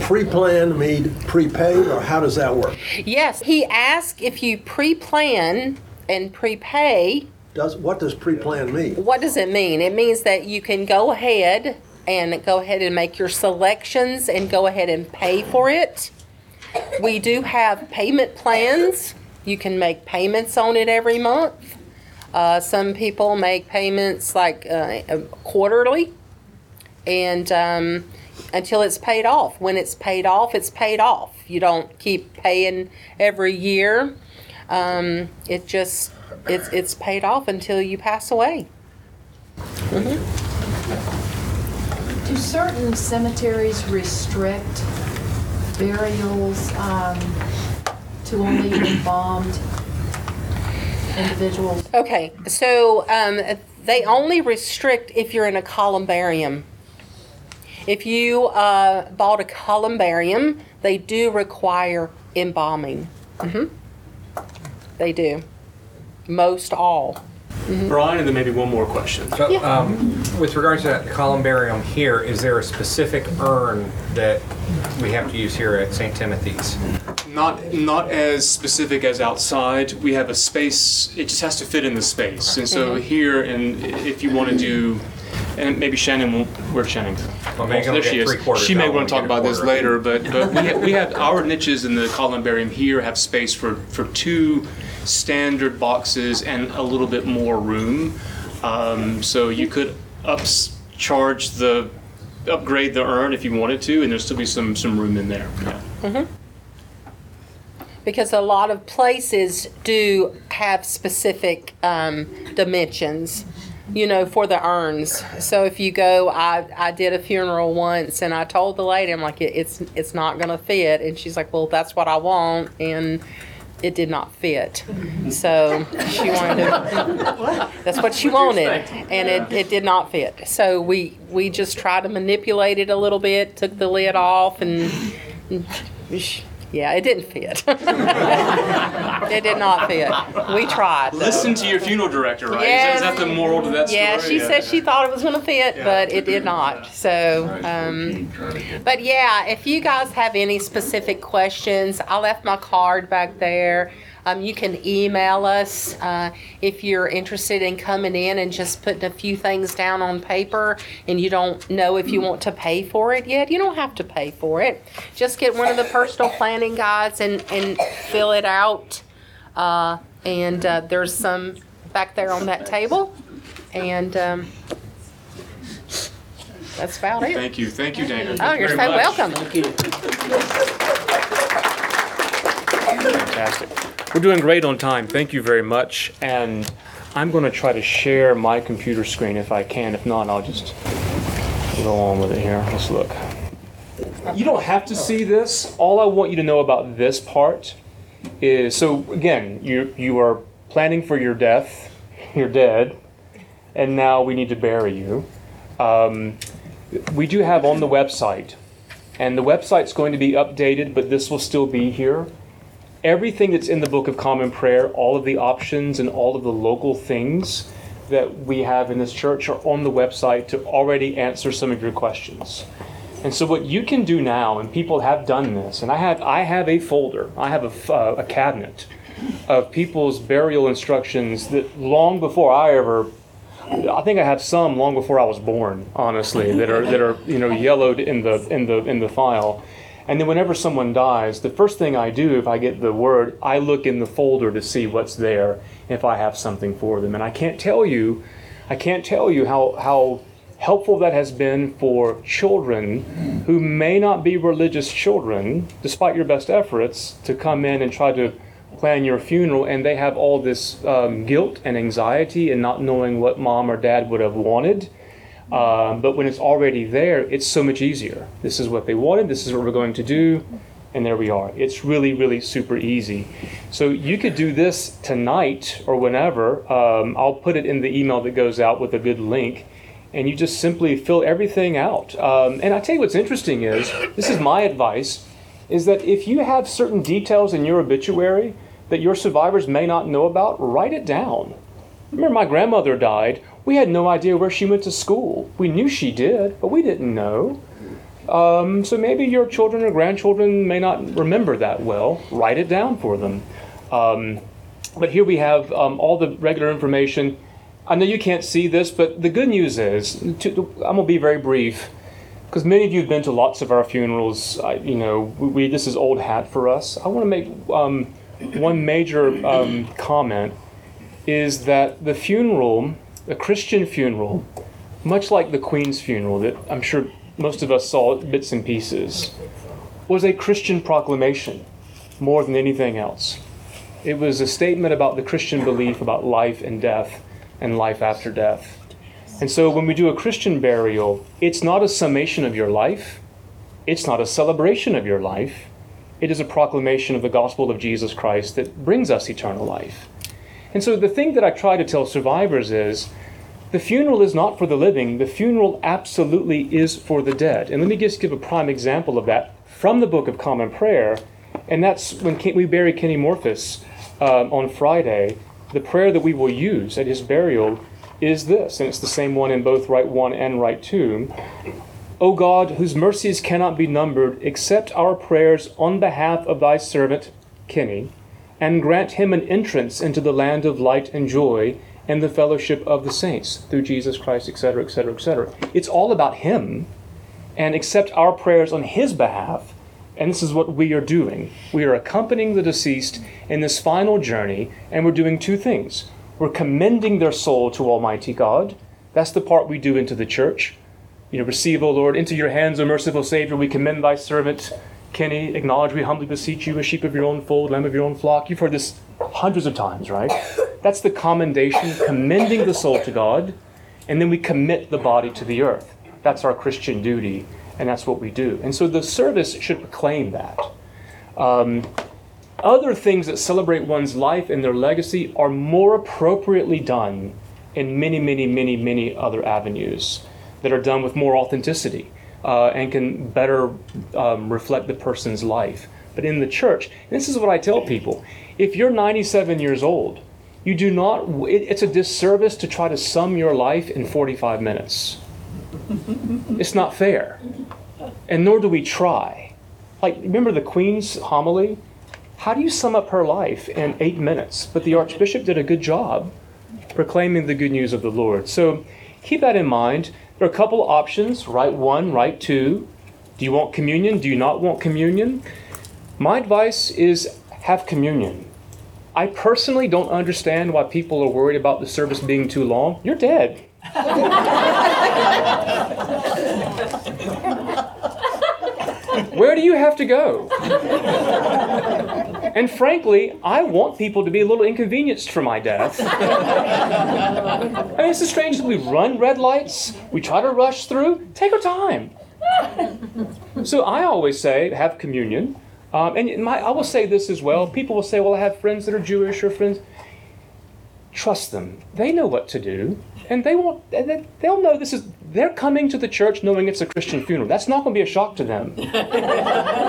pre-plan mean prepaid, or how does that work? Yes, he asked if you pre-plan and prepay, Does, what does pre-plan mean? what does it mean? It means that you can go ahead and go ahead and make your selections and go ahead and pay for it. We do have payment plans. You can make payments on it every month. Uh, some people make payments like uh, quarterly and um, until it's paid off. When it's paid off, it's paid off. You don't keep paying every year. Um, it just it's it's paid off until you pass away. Mhm. Do certain cemeteries restrict burials um, to only embalmed individuals? Okay, so um, they only restrict if you're in a columbarium. If you uh, bought a columbarium, they do require embalming. hmm They do. Most all. Brian, and then maybe one more question. So, um, with regards to that columbarium here, is there a specific urn that we have to use here at St. Timothy's? Not not as specific as outside. We have a space. It just has to fit in the space. And so here, and if you want to do, and maybe Shannon will. Where's Shannon? Well, maybe there she is. She may want to talk about this later, but but we have, we have our niches in the columbarium here have space for for two standard boxes and a little bit more room. Um, so you could ups charge the upgrade the urn if you wanted to, and there'll still be some some room in there. Yeah. Mm-hmm because a lot of places do have specific um, dimensions you know for the urns. So if you go I, I did a funeral once and i told the lady i'm like "It- it's it's not going to fit. And she's like well that's what i want. And it did not fit. So she wanted to, that's what she wanted, and it, it did not fit. So we, we just tried to manipulate it a little bit, took the lid off, and, yeah, it didn't fit. It did not fit. We tried. though. Listen to your funeral director, right? Yes. Is that the moral to that story? Yeah, she said she thought it was gonna fit, but it did not. So, um, but yeah, if you guys have any specific questions, I left my card back there. Um, you can email us uh, if you're interested in coming in and just putting a few things down on paper and you don't know if you want to pay for it yet. You don't have to pay for it. Just get one of the personal planning guides and, and fill it out. Uh, and uh, there's some back there on that table. And um, that's about it. Thank you, thank you, Dana. Oh, you're so Very much. welcome. Fantastic. We're doing great on time. Thank you very much. And I'm going to try to share my computer screen if I can. If not, I'll just go on with it here. Let's look. You don't have to see this. All I want you to know about this part is so again, you you are planning for your death. You're dead, and now we need to bury you. Um, we do have on the website, and the website's going to be updated, but this will still be here everything that's in the Book of Common Prayer, all of the options and all of the local things that we have in this church are on the website to already answer some of your questions. And so what you can do now, and people have done this, and I have I have a folder, I have a, uh, a cabinet of people's burial instructions that long before I ever I think I have some long before I was born, honestly, that are that are you know yellowed in the in the in the file. And then whenever someone dies, the first thing I do if I get the word, I look in the folder to see what's there if I have something for them. And I can't tell you, I can't tell you how how helpful that has been for children who may not be religious children, despite your best efforts, to come in and try to plan your funeral and they have all this um, guilt and anxiety and not knowing what mom or dad would have wanted. Um, but when it's already there, it's so much easier. This is what they wanted, this is what we're going to do, and there we are. It's really, really super easy. So you could do this tonight or whenever. Um, I'll put it in the email that goes out with a good link. And you just simply fill everything out. Um, and I tell you what's interesting is this is my advice is that if you have certain details in your obituary that your survivors may not know about, write it down. Remember, my grandmother died. We had no idea where she went to school. We knew she did, but we didn't know. Um, so maybe your children or grandchildren may not remember that well. Write it down for them. Um, but here we have um, all the regular information. I know you can't see this, but the good news is, to, I'm going to be very brief, because many of you have been to lots of our funerals. I, you know, we, we, this is old hat for us. I want to make um, one major um, comment is that the funeral, a Christian funeral, much like the Queen's funeral that I'm sure most of us saw bits and pieces, was a Christian proclamation more than anything else. It was a statement about the Christian belief about life and death and life after death. And so when we do a Christian burial, it's not a summation of your life, it's not a celebration of your life, it is a proclamation of the gospel of Jesus Christ that brings us eternal life. And so the thing that I try to tell survivors is the funeral is not for the living, the funeral absolutely is for the dead. And let me just give a prime example of that from the Book of Common Prayer, and that's when we bury Kenny Morphus um, on Friday. The prayer that we will use at his burial is this, and it's the same one in both Rite 1 and Rite 2. O God, whose mercies cannot be numbered, accept our prayers on behalf of thy servant, Kenny, and grant him an entrance into the land of light and joy and the fellowship of the saints through Jesus Christ, etc., etc., etc. It's all about him, and accept our prayers on his behalf. And this is what we are doing. We are accompanying the deceased in this final journey, and we're doing two things. We're commending their soul to Almighty God. That's the part we do into the church. You know, receive, O Lord, into your hands, O merciful Savior, we commend thy servant Kenny. Acknowledge, we humbly beseech you, a sheep of your own fold, lamb of your own flock. You've heard this hundreds of times, right? That's the commendation, commending the soul to God, and then we commit the body to the earth. That's our Christian duty, and that's what we do. And so the service should proclaim that. Um, other things that celebrate one's life and their legacy are more appropriately done in many, many, many, many other avenues that are done with more authenticity uh, and can better um, reflect the person's life. But in the church, this is what I tell people if you're 97 years old, you do not, it, it's a disservice to try to sum your life in 45 minutes. It's not fair. And nor do we try. Like, remember the Queen's homily? How do you sum up her life in eight minutes? But the Archbishop did a good job proclaiming the good news of the Lord. So keep that in mind. There are a couple options Rite one, Rite two. Do you want communion? Do you not want communion? My advice is have communion. I personally don't understand why people are worried about the service being too long. You're dead. Where do you have to go? And frankly, I want people to be a little inconvenienced for my death. I mean, it's strange that we run red lights, we try to rush through. Take our time. So I always say, have communion. Um, and my, I will say this as well. People will say, well, I have friends that are Jewish or friends. Trust them. They know what to do. And they won't, they'll know this is, they're coming to the church knowing it's a Christian funeral. That's not going to be a shock to them.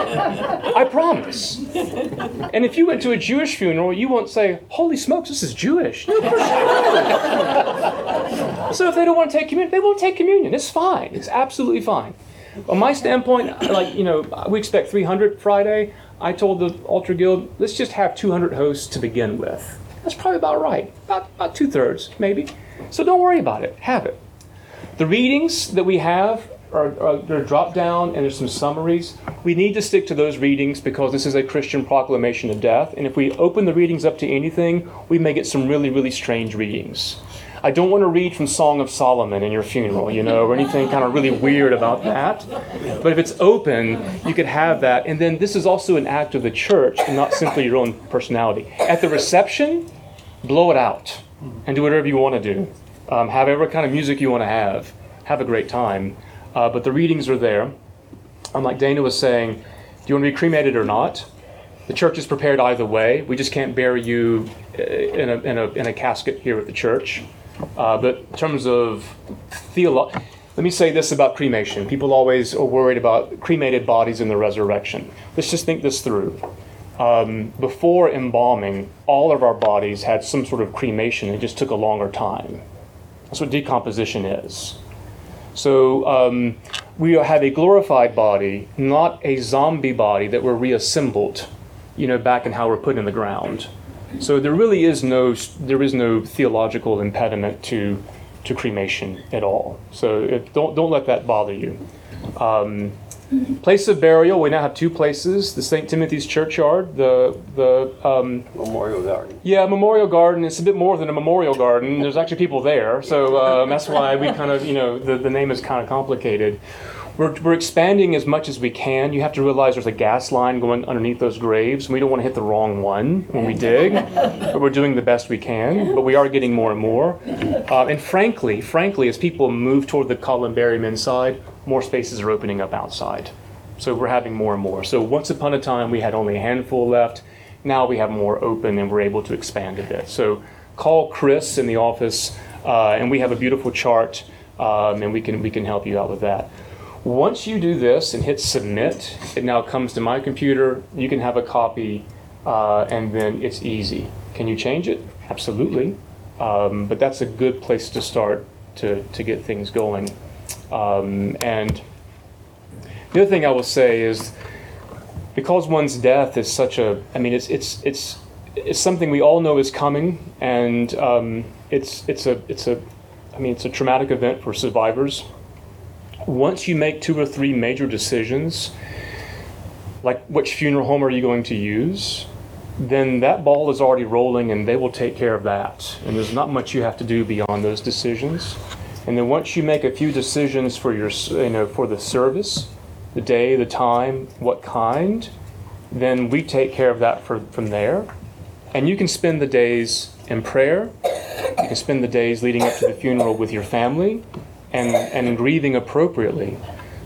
I promise. And if you went to a Jewish funeral, you won't say, holy smokes, this is Jewish. No, so if they don't want to take communion, they won't take communion. It's fine. It's absolutely fine. On my standpoint, like, you know, we expect 300 Friday. I told the Altar Guild, let's just have 200 hosts to begin with. That's probably about right. About, about two thirds, maybe. So don't worry about it. Have it. The readings that we have are, are they're dropped down and there's some summaries. We need to stick to those readings because this is a Christian proclamation of death. And if we open the readings up to anything, we may get some really, really strange readings. I don't want to read from Song of Solomon in your funeral, you know, or anything kind of really weird about that. But if it's open, you could have that. And then this is also an act of the church and not simply your own personality. At the reception, blow it out and do whatever you want to do. Um, have whatever kind of music you want to have. Have a great time. Uh, but the readings are there. Um, like Dana was saying, do you want to be cremated or not? The church is prepared either way. We just can't bury you uh, in a, in a, in a casket here at the church. Uh, but in terms of theolo- let me say this about cremation. People always are worried about cremated bodies in the resurrection. Let's just think this through. Um, before embalming, all of our bodies had some sort of cremation. It just took a longer time. That's what decomposition is. So um, we have a glorified body, not a zombie body that we're reassembled, you know, back in how we're put in the ground. So there really is no there is no theological impediment to to cremation at all. So it, don't don't let that bother you. Um, place of burial. We now have two places: the St. Timothy's Churchyard, the the um, Memorial Garden. yeah memorial garden. It's a bit more than a memorial garden. There's actually people there, so um, that's why we kind of you know the, the name is kind of complicated. We're, we're expanding as much as we can. You have to realize there's a gas line going underneath those graves, and we don't want to hit the wrong one when we dig. but we're doing the best we can, but we are getting more and more. Uh, and frankly, frankly, as people move toward the columbarium inside, more spaces are opening up outside. So we're having more and more. So once upon a time, we had only a handful left. Now we have more open, and we're able to expand a bit. So call Chris in the office, uh, and we have a beautiful chart, um, and we can we can help you out with that. Once you do this and hit submit, it now comes to my computer. You can have a copy, uh, and then it's easy. Can you change it? Absolutely. Um, but that's a good place to start to, to get things going. Um, and the other thing I will say is because one's death is such a, I mean, it's, it's, it's, it's something we all know is coming, and um, it's, it's, a, it's, a, I mean, it's a traumatic event for survivors once you make two or three major decisions, like which funeral home are you going to use, then that ball is already rolling and they will take care of that. And there's not much you have to do beyond those decisions. And then once you make a few decisions for your, you know, for the service, the day, the time, what kind, then we take care of that for, from there. And you can spend the days in prayer. You can spend the days leading up to the funeral with your family and, and grieving appropriately.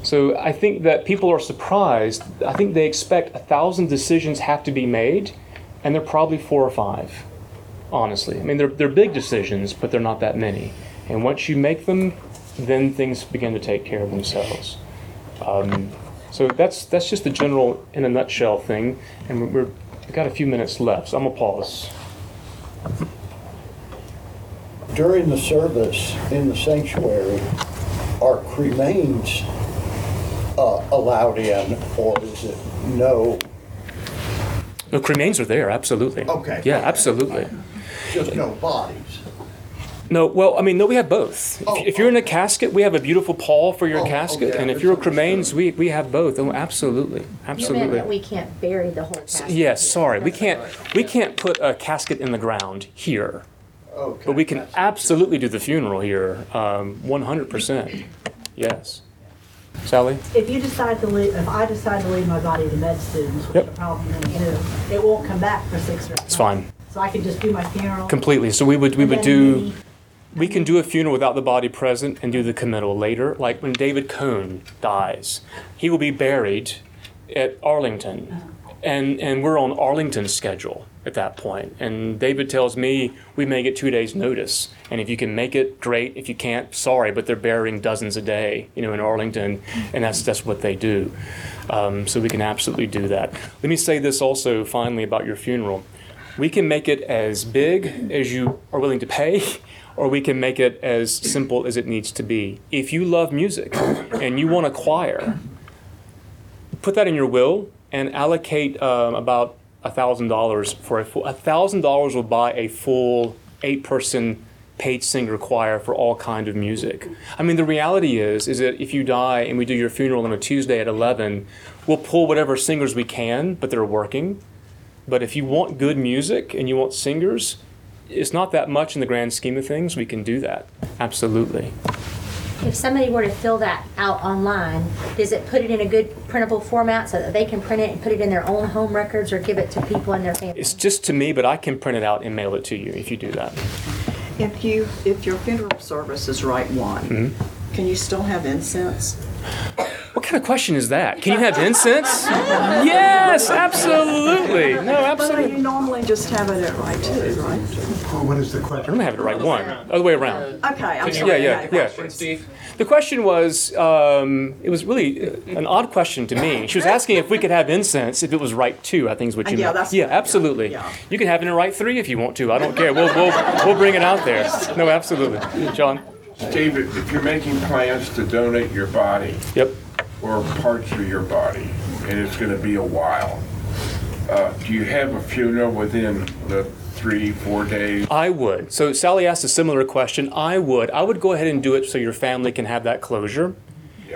So I think that people are surprised. I think they expect a thousand decisions have to be made and they're probably four or five. Honestly, I mean they're they're big decisions, but they're not that many. And once you make them, then things begin to take care of themselves. Um, so that's that's just the general, in a nutshell, thing. And we're we've got a few minutes left, so I'm gonna pause. During the service in the sanctuary, are cremains uh, allowed in, or is it no? No, cremains are there, absolutely. Okay. Yeah, absolutely. Just no bodies? No, well, I mean, no, we have both. If, if you're in a casket, we have a beautiful pall for your Oh, casket, okay, and if you're a cremains, we, we have both. Oh, absolutely, You meant absolutely. that we can't bury the whole S- casket? Yes, sorry, we can't we can't put a casket in the ground here, Okay. but we can absolutely do the funeral here, um, 100%. Yes. Sally. If you decide to leave, if I decide to leave my body to med students, which Yep. I'm probably gonna do, it won't come back for six or eight It's fine. So I can just do my funeral? Completely. So we would we would do maybe- we can do a funeral without the body present and do the committal later. Like when David Cohn dies, he will be buried at Arlington, and and we're on Arlington's schedule at that point. And David tells me we may get two days' notice, and if you can make it, great. If you can't, sorry, but they're burying dozens a day, you know, in Arlington, and that's that's what they do. Um, so we can absolutely do that. Let me say this also finally about your funeral. We can make it as big as you are willing to pay, or we can make it as simple as it needs to be. If you love music and you want a choir, put that in your will and allocate um, about thousand dollars for a full. thousand dollars will buy a full eight-person paid singer choir for all kind of music. I mean, the reality is, is that if you die and we do your funeral on a Tuesday at eleven, we'll pull whatever singers we can, but they're working. But if you want good music and you want singers, it's not that much in the grand scheme of things. We can do that. Absolutely. If somebody were to fill that out online, does it put it in a good printable format so that they can print it and put it in their own home records or give it to people in their family? It's just to me, but I can print it out and mail it to you if you do that. If you, if your funeral service is Rite one, Mm-hmm. can you still have incense? What kind of question is that? Can you have incense? yes, absolutely. No, absolutely. But absolutely. you normally just have it at Rite two, right? What is the question? I question? don't have it at Rite one. Other way around. Okay, I'm Yeah, sorry. I yeah, yeah. question. The question was, um, it was really uh, an odd question to me. She was asking if we could have incense if it was Rite two. I think is what you Uh, yeah, meant. that's yeah, what- yeah, absolutely. yeah. You can have it in Rite three if you want to. I don't care. We'll we'll we'll bring it out there. No, absolutely. John. David, if you're making plans to donate your body Yep. Or parts of your body, and it's going to be a while, uh, do you have a funeral within the three, four days? I would. So Sally asked a similar question. I would. I would go ahead and do it so your family can have that closure.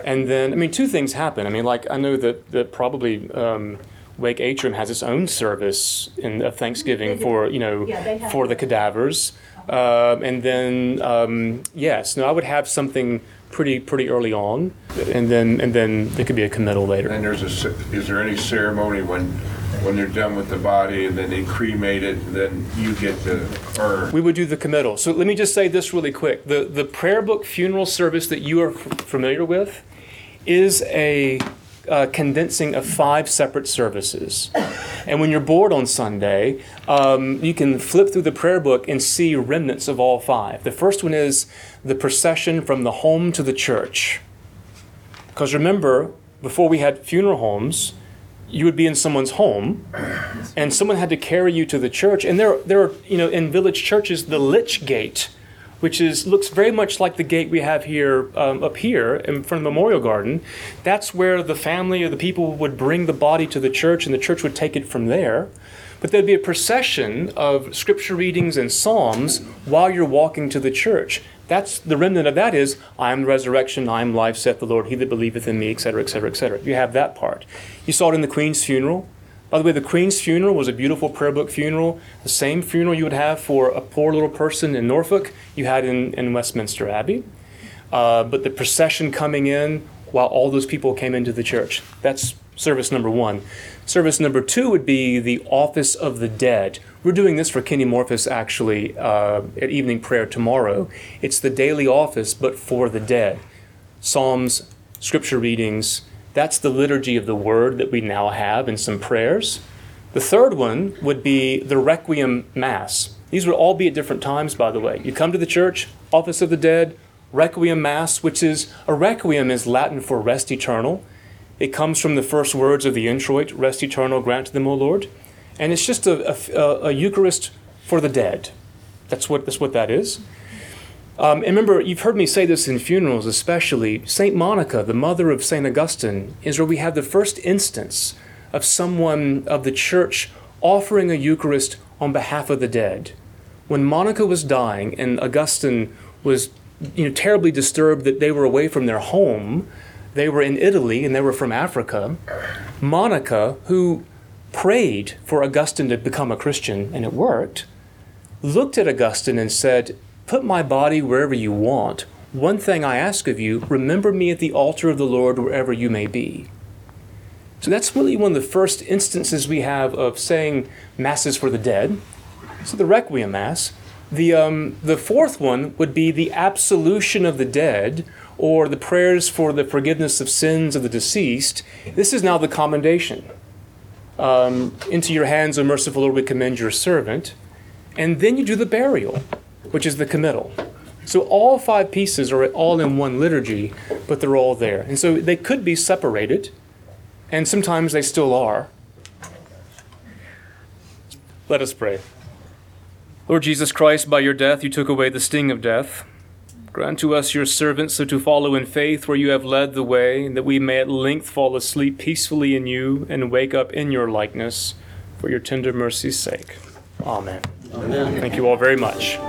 And then, I mean, two things happen. I mean, like I know that that probably um, Wake Atrium has its own service in of Thanksgiving for you know Yeah, for the cadavers. Um and then um, yes, no, I would have something pretty pretty early on, and then and then there could be a committal later. And there's a, is there any ceremony when, when they're done with the body and then they cremate it, and then you get the urn? We would do the committal. So let me just say this really quick. The, the prayer book funeral service that you are f- familiar with is a uh, condensing of five separate services. And when you're bored on Sunday, um, you can flip through the prayer book and see remnants of all five. The first one is the procession from the home to the church. Because remember, before we had funeral homes, you would be in someone's home, and someone had to carry you to the church. And there, there are, you know, in village churches, the lich gate, which is looks very much like the gate we have here um, up here in front of the memorial garden. That's where the family or the people would bring the body to the church, and the church would take it from there. But there'd be a procession of scripture readings and psalms while you're walking to the church. That's the remnant of that is, I am the resurrection, I am life, saith the Lord, he that believeth in me, etc., etc., etc. You have that part. You saw it in the Queen's funeral. By the way, the Queen's funeral was a beautiful prayer book funeral. The same funeral you would have for a poor little person in Norfolk, you had in, in Westminster Abbey. Uh, but the procession coming in while all those people came into the church. That's service number one. Service number two would be the office of the dead. We're doing this for Kenny Morphus actually uh, at evening prayer tomorrow. It's the daily office, but for the dead. Psalms, scripture readings. That's the liturgy of the word that we now have in some prayers. The third one would be the Requiem Mass. These would all be at different times, by the way. You come to the church, Office of the Dead, Requiem Mass, which is a requiem is Latin for rest eternal. It comes from the first words of the introit, rest eternal grant to them, O Lord. And it's just a, a, a Eucharist for the dead. That's what, that's what that is. Um, and remember, you've heard me say this in funerals, especially. St. Monica, the mother of St. Augustine, is where we have the first instance of someone of the church offering a Eucharist on behalf of the dead. When Monica was dying and Augustine was you know, terribly disturbed that they were away from their home, they were in Italy and they were from Africa. Monica, who prayed for Augustine to become a Christian, and it worked, looked at Augustine and said, Put my body wherever you want. One thing I ask of you, remember me at the altar of the Lord wherever you may be. So that's really one of the first instances we have of saying masses for the dead. So the Requiem Mass. The, um, the fourth one would be the absolution of the dead or the prayers for the forgiveness of sins of the deceased. This is now the commendation. Um, into your hands, O merciful Lord, we commend your servant. And then you do the burial, which is the committal. So all five pieces are all in one liturgy, but they're all there. And so they could be separated, and sometimes they still are. Let us pray. Lord Jesus Christ, by your death you took away the sting of death. Grant to us, your servants, so to follow in faith where you have led the way, that we may at length fall asleep peacefully in you and wake up in your likeness, for your tender mercy's sake. Amen. Amen. Thank you all very much.